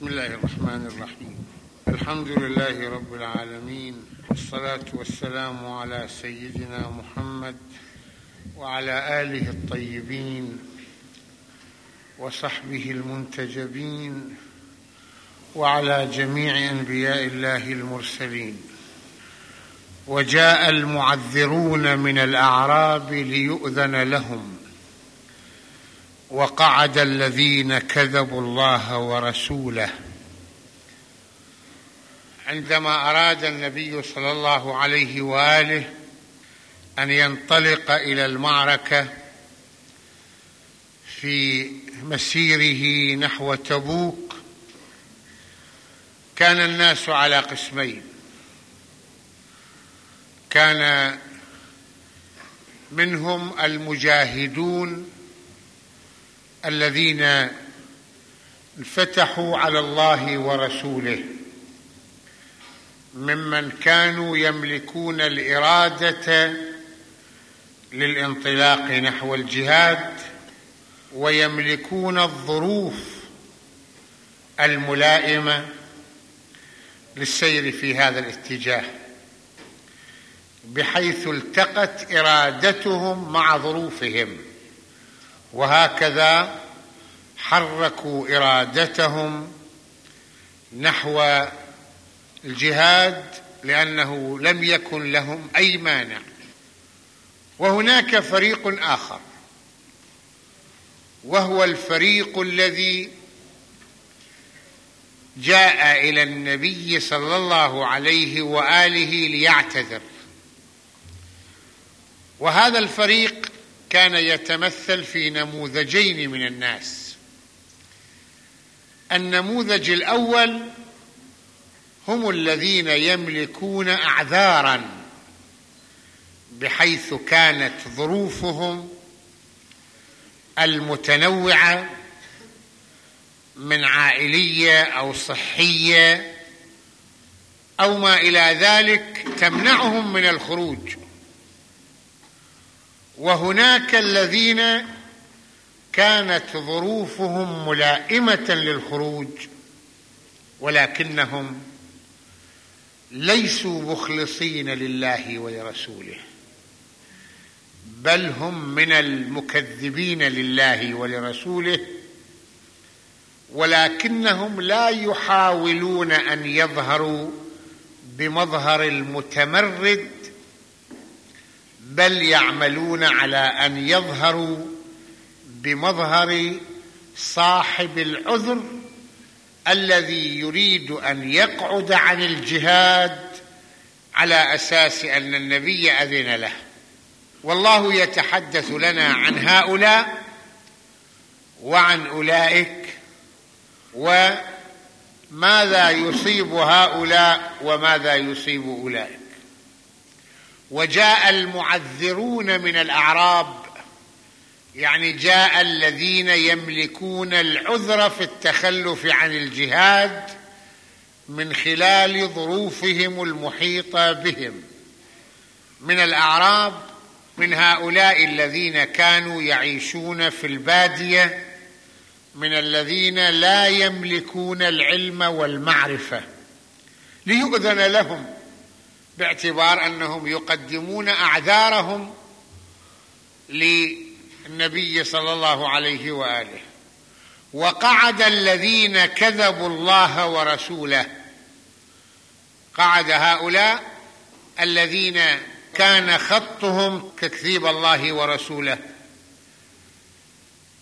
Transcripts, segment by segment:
بسم الله الرحمن الرحيم. الحمد لله رب العالمين والصلاة والسلام على سيدنا محمد وعلى آله الطيبين وصحبه المنتجبين وعلى جميع أنبياء الله المرسلين. وجاء المعذرون من الأعراب ليؤذن لهم. وقعد الذين كذبوا الله ورسوله. عندما أراد النبي صلى الله عليه وآله أن ينطلق إلى المعركة في مسيره نحو تبوك كان الناس على قسمين. كان منهم المجاهدون الذين انفتحوا على الله ورسوله ممن كانوا يملكون الإرادة للانطلاق نحو الجهاد ويملكون الظروف الملائمة للسير في هذا الاتجاه بحيث التقت إرادتهم مع ظروفهم. وهكذا حركوا إرادتهم نحو الجهاد لأنه لم يكن لهم أي مانع. وهناك فريق آخر وهو الفريق الذي جاء إلى النبي صلى الله عليه وآله ليعتذر. وهذا الفريق كان يتمثل في نموذجين من الناس. النموذج الأول هم الذين يملكون اعذارا بحيث كانت ظروفهم المتنوعة من عائلية أو صحية أو ما إلى ذلك تمنعهم من الخروج. وهناك الذين كانت ظروفهم ملائمة للخروج ولكنهم ليسوا مخلصين لله ولرسوله بل هم من المكذبين لله ولرسوله ولكنهم لا يحاولون أن يظهروا بمظهر المتمرد بل يعملون على أن يظهروا بمظهر صاحب العذر الذي يريد أن يقعد عن الجهاد على أساس أن النبي أذن له. والله يتحدث لنا عن هؤلاء وعن أولئك وماذا يصيب هؤلاء وماذا يصيب أولئك. وجاء المعذرون من الأعراب يعني جاء الذين يملكون العذر في التخلف عن الجهاد من خلال ظروفهم المحيطة بهم. من الأعراب من هؤلاء الذين كانوا يعيشون في البادية من الذين لا يملكون العلم والمعرفة. ليؤذن لهم. باعتبار أنهم يقدمون أعذارهم للنبي صلى الله عليه وآله. وقعد الذين كذبوا الله ورسوله. قعد هؤلاء الذين كان خطهم تكذيب الله ورسوله.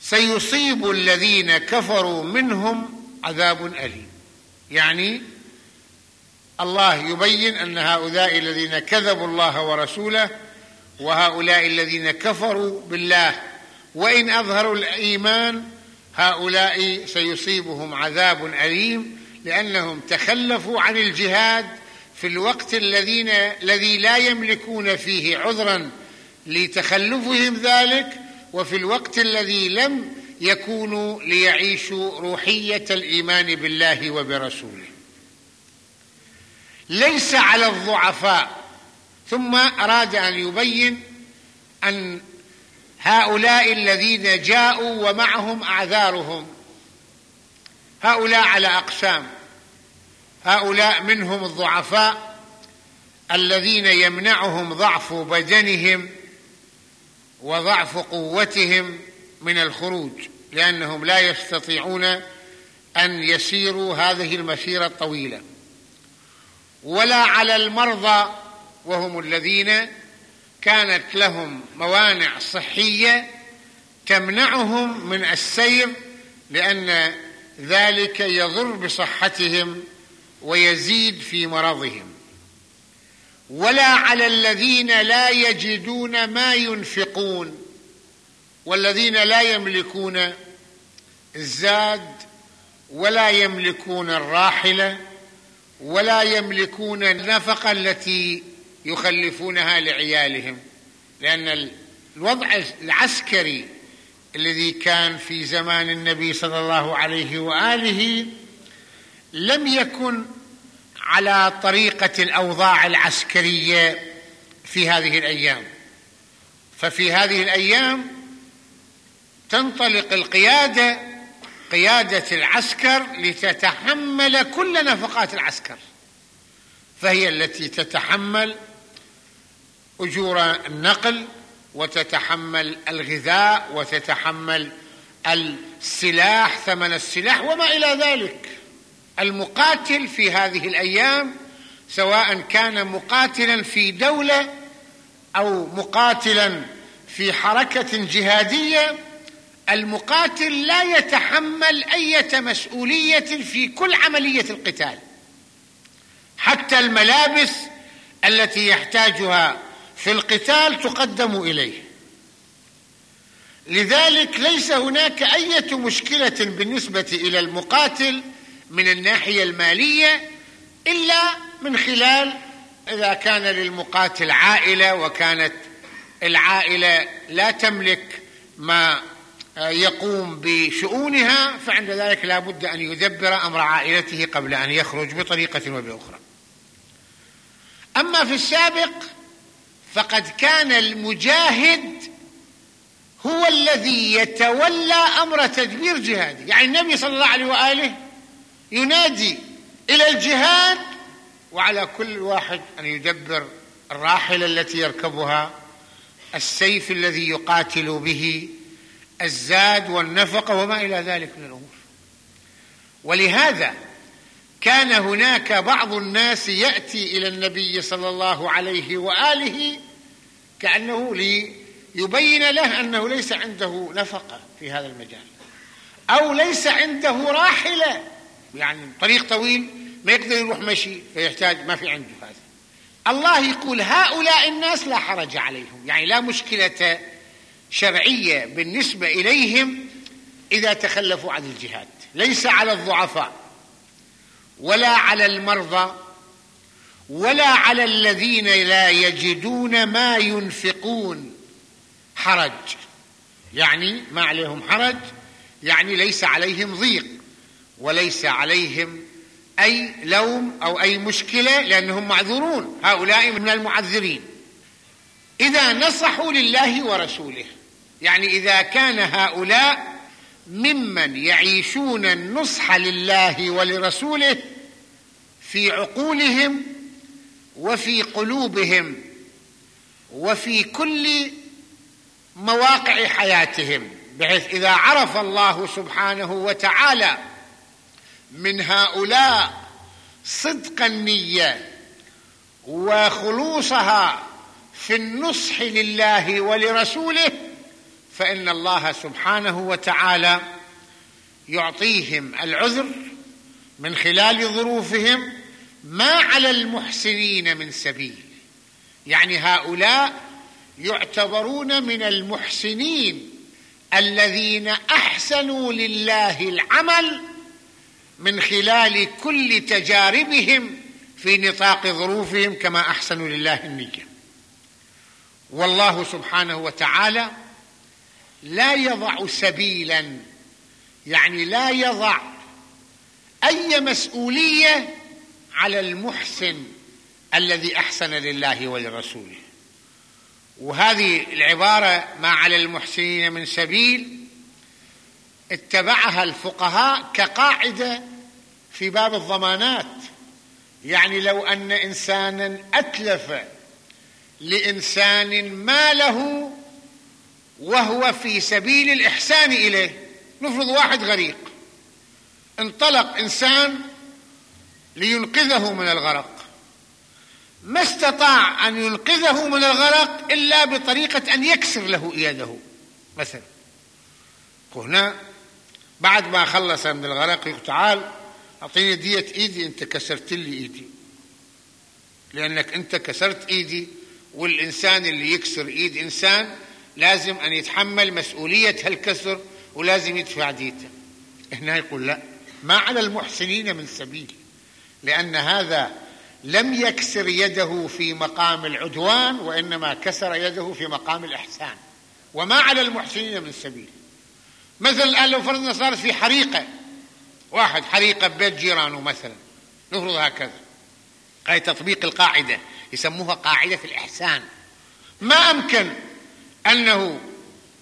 سيصيب الذين كفروا منهم عذاب أليم. يعني الله يبين أن هؤلاء الذين كذبوا الله ورسوله وهؤلاء الذين كفروا بالله وإن أظهروا الإيمان هؤلاء سيصيبهم عذاب أليم لأنهم تخلفوا عن الجهاد في الوقت الذين الذي لا يملكون فيه عذرا لتخلفهم ذلك وفي الوقت الذي لم يكونوا ليعيشوا روحية الإيمان بالله وبرسوله. ليس على الضعفاء. ثم أراد أن يبين أن هؤلاء الذين جاءوا ومعهم أعذارهم. هؤلاء على أقسام. هؤلاء منهم الضعفاء الذين يمنعهم ضعف بدنهم وضعف قوتهم من الخروج لأنهم لا يستطيعون أن يسيروا هذه المسيرة الطويلة. ولا على المرضى وهم الذين كانت لهم موانع صحية تمنعهم من السير لأن ذلك يضر بصحتهم ويزيد في مرضهم. ولا على الذين لا يجدون ما ينفقون والذين لا يملكون الزاد ولا يملكون الراحلة ولا يملكون النفقة التي يخلفونها لعيالهم. لأن الوضع العسكري الذي كان في زمان النبي صلى الله عليه وآله لم يكن على طريقة الأوضاع العسكرية في هذه الأيام. ففي هذه الأيام تنطلق القيادة قيادة العسكر لتتحمل كل نفقات العسكر. فهي التي تتحمل أجور النقل وتتحمل الغذاء وتتحمل السلاح ثمن السلاح وما إلى ذلك. المقاتل في هذه الأيام سواء كان مقاتلا في دولة أو مقاتلا في حركة جهادية المقاتل لا يتحمل أي مسؤولية في كل عملية القتال. حتى الملابس التي يحتاجها في القتال تقدم إليه. لذلك ليس هناك أي مشكلة بالنسبة إلى المقاتل من الناحية المالية إلا من خلال إذا كان للمقاتل عائلة وكانت العائلة لا تملك ما يقوم بشؤونها فعند ذلك لا بد أن يدبر أمر عائلته قبل أن يخرج بطريقة وبأخرى. أما في السابق فقد كان المجاهد هو الذي يتولى أمر تدبير جهاده يعني النبي صلى الله عليه وآله ينادي إلى الجهاد وعلى كل واحد أن يدبر الراحلة التي يركبها السيف الذي يقاتل به الزاد والنفقه وما إلى ذلك من الأمور. ولهذا كان هناك بعض الناس يأتي إلى النبي صلى الله عليه وآله كأنه ليبين له أنه ليس عنده نفقة في هذا المجال أو ليس عنده راحلة يعني طريق طويل ما يقدر يروح مشي فيحتاج ما في عنده هذا. الله يقول هؤلاء الناس لا حرج عليهم يعني لا مشكلة شرعية بالنسبة إليهم إذا تخلفوا عن الجهاد. ليس على الضعفاء ولا على المرضى ولا على الذين لا يجدون ما ينفقون حرج. يعني ما عليهم حرج يعني ليس عليهم ضيق وليس عليهم أي لوم أو أي مشكلة لأنهم معذورون هؤلاء من المعذرين. إذا نصحوا لله ورسوله. يعني إذا كان هؤلاء ممن يعيشون النصح لله ولرسوله في عقولهم وفي قلوبهم وفي كل مواقع حياتهم بحيث إذا عرف الله سبحانه وتعالى من هؤلاء صدق النية وخلوصها في النصح لله ولرسوله فإن الله سبحانه وتعالى يعطيهم العذر من خلال ظروفهم ما على المحسنين من سبيل. يعني هؤلاء يعتبرون من المحسنين الذين أحسنوا لله العمل من خلال كل تجاربهم في نطاق ظروفهم كما أحسنوا لله النية. والله سبحانه وتعالى لا يضع سبيلا يعني لا يضع أي مسؤولية على المحسن الذي أحسن لله ولرسوله. وهذه العبارة ما على المحسنين من سبيل اتبعها الفقهاء كقاعدة في باب الضمانات. يعني لو أن انسانا أتلف لإنسان ماله وهو في سبيل الإحسان إليه. نفرض واحد غريق. انطلق إنسان لينقذه من الغرق. ما استطاع أن ينقذه من الغرق إلا بطريقة أن يكسر له يده مثلا. هنا بعد ما خلص من الغرق يقول تعال أعطيني دية إيدي أنت كسرت لي إيدي. لأنك أنت كسرت إيدي والإنسان اللي يكسر إيد إنسان لازم أن يتحمل مسؤولية هالكسر ولازم يدفع ديته. هنا يقول لا ما على المحسنين من سبيل لأن هذا لم يكسر يده في مقام العدوان وإنما كسر يده في مقام الإحسان. وما على المحسنين من سبيل. مثلا الآن لو فرضنا صارت في حريقة واحد حريقة ببيت جيرانه مثلا نفرض هكذا هاي تطبيق القاعدة يسموها قاعدة الإحسان. ما أمكن أنه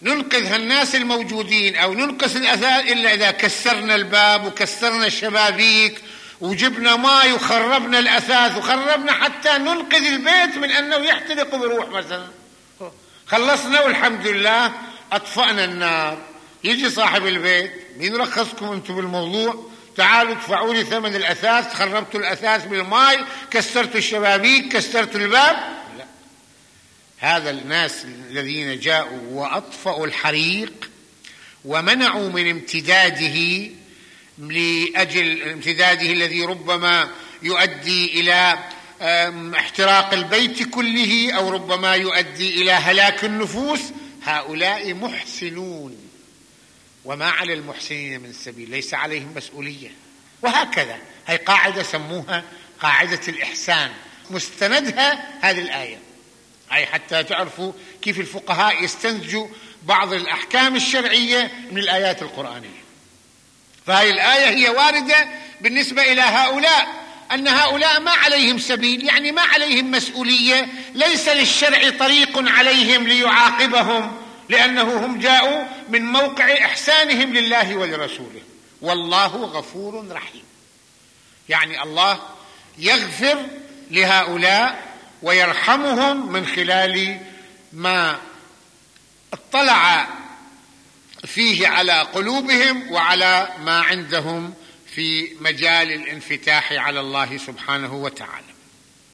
ننقذ هالناس الموجودين أو ننقذ الاثاث إلا إذا كسرنا الباب وكسرنا الشبابيك وجبنا ماء وخربنا الأثاث وخربنا حتى ننقذ البيت من أنه يحترق ويروح مثلا. خلصنا والحمد لله أطفأنا النار. يجي صاحب البيت مين رخصكم أنتم بالموضوع؟ تعالوا ادفعوا لي ثمن الأثاث خربتوا الأثاث بالماء كسرتوا الشبابيك كسرتوا الباب. هذا الناس الذين جاءوا وأطفأوا الحريق ومنعوا من امتداده لأجل امتداده الذي ربما يؤدي إلى احتراق البيت كله أو ربما يؤدي إلى هلاك النفوس. هؤلاء محسنون. وما على المحسنين من سبيل ليس عليهم مسؤولية. وهكذا هي قاعدة سموها قاعدة الإحسان. مستندها هذه الآية. أي حتى تعرفوا كيف الفقهاء يستنتجوا بعض الأحكام الشرعية من الآيات القرآنية. فهذه الآية هي واردة بالنسبة إلى هؤلاء أن هؤلاء ما عليهم سبيل يعني ما عليهم مسؤولية ليس للشرع طريق عليهم ليعاقبهم لأنه هم جاءوا من موقع إحسانهم لله ولرسوله. والله غفور رحيم. يعني الله يغفر لهؤلاء ويرحمهم من خلال ما اطلع فيه على قلوبهم وعلى ما عندهم في مجال الانفتاح على الله سبحانه وتعالى.